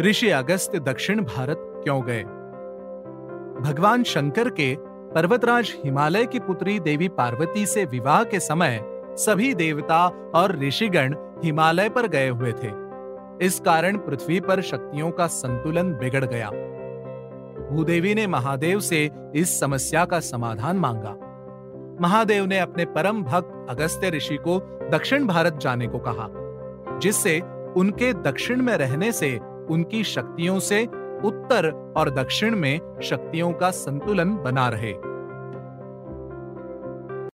ऋषि अगस्त दक्षिण भारत क्यों गए? भगवान शंकर के पर्वतराज हिमालय की पुत्री देवी पार्वती से विवाह के समय सभी देवता और ऋषिगण हिमालय पर गए हुए थे। इस कारण पृथ्वी पर शक्तियों का संतुलन बिगड़ गया। भूदेवी ने महादेव से इस समस्या का समाधान मांगा। महादेव ने अपने परम भक्त अगस्त्य ऋषि को दक्षिण भारत जाने को कहा, जिससे उनके दक्षिण में रहने से उनकी शक्तियों से उत्तर और दक्षिण में शक्तियों का संतुलन बना रहे।